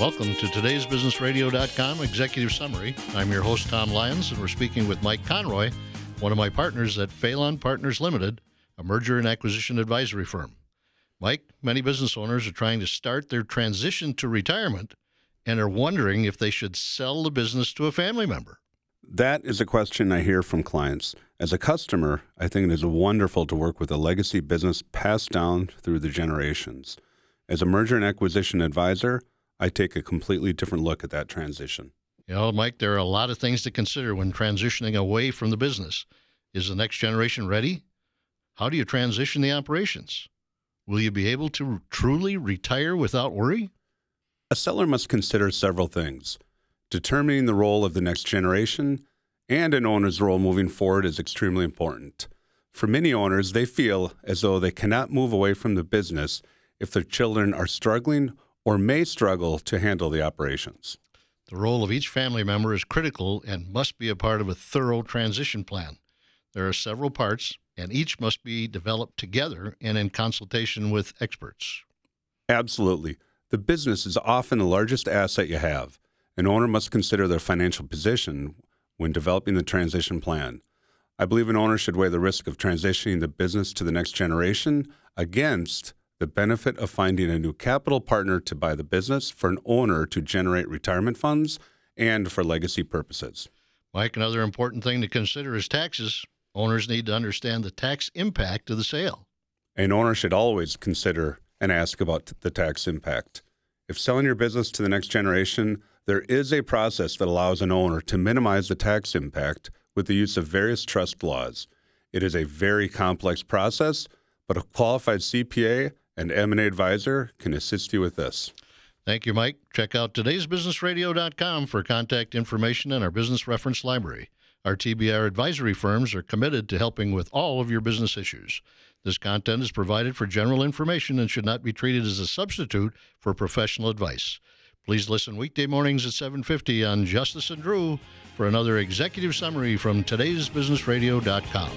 Welcome to today's BusinessRadio.com Executive Summary. I'm your host, Tom Lyons, and we're speaking with Mike Conroy, one of my partners at Phelan Partners Limited, a merger and acquisition advisory firm. Mike, many business owners are trying to start their transition to retirement and are wondering if they should sell the business to a family member. That is a question I hear from clients. As a customer, I think it is wonderful to work with a legacy business passed down through the generations. As a merger and acquisition advisor, I take a completely different look at that transition. You know, Mike, there are a lot of things to consider when transitioning away from the business. Is the next generation ready? How do you transition the operations? Will you be able to truly retire without worry? A seller must consider several things. Determining the role of the next generation and an owner's role moving forward is extremely important. For many owners, they feel as though they cannot move away from the business if their children are struggling or may struggle to handle the operations. The role of each family member is critical and must be a part of a thorough transition plan. There are several parts, and each must be developed together and in consultation with experts. Absolutely. The business is often the largest asset you have. An owner must consider their financial position when developing the transition plan. I believe an owner should weigh the risk of transitioning the business to the next generation against the benefit of finding a new capital partner to buy the business for an owner to generate retirement funds and for legacy purposes. Mike, another important thing to consider is taxes. Owners need to understand the tax impact of the sale. An owner should always consider and ask about the tax impact. If selling your business to the next generation, there is a process that allows an owner to minimize the tax impact with the use of various trust laws. It is a very complex process, but a qualified CPA and M&A advisor can assist you with this. Thank you, Mike. Check out today'sbusinessradio.com for contact information and our business reference library. Our TBR advisory firms are committed to helping with all of your business issues. This content is provided for general information and should not be treated as a substitute for professional advice. Please listen weekday mornings at 7:50 on Justice and Drew for another executive summary from today'sbusinessradio.com.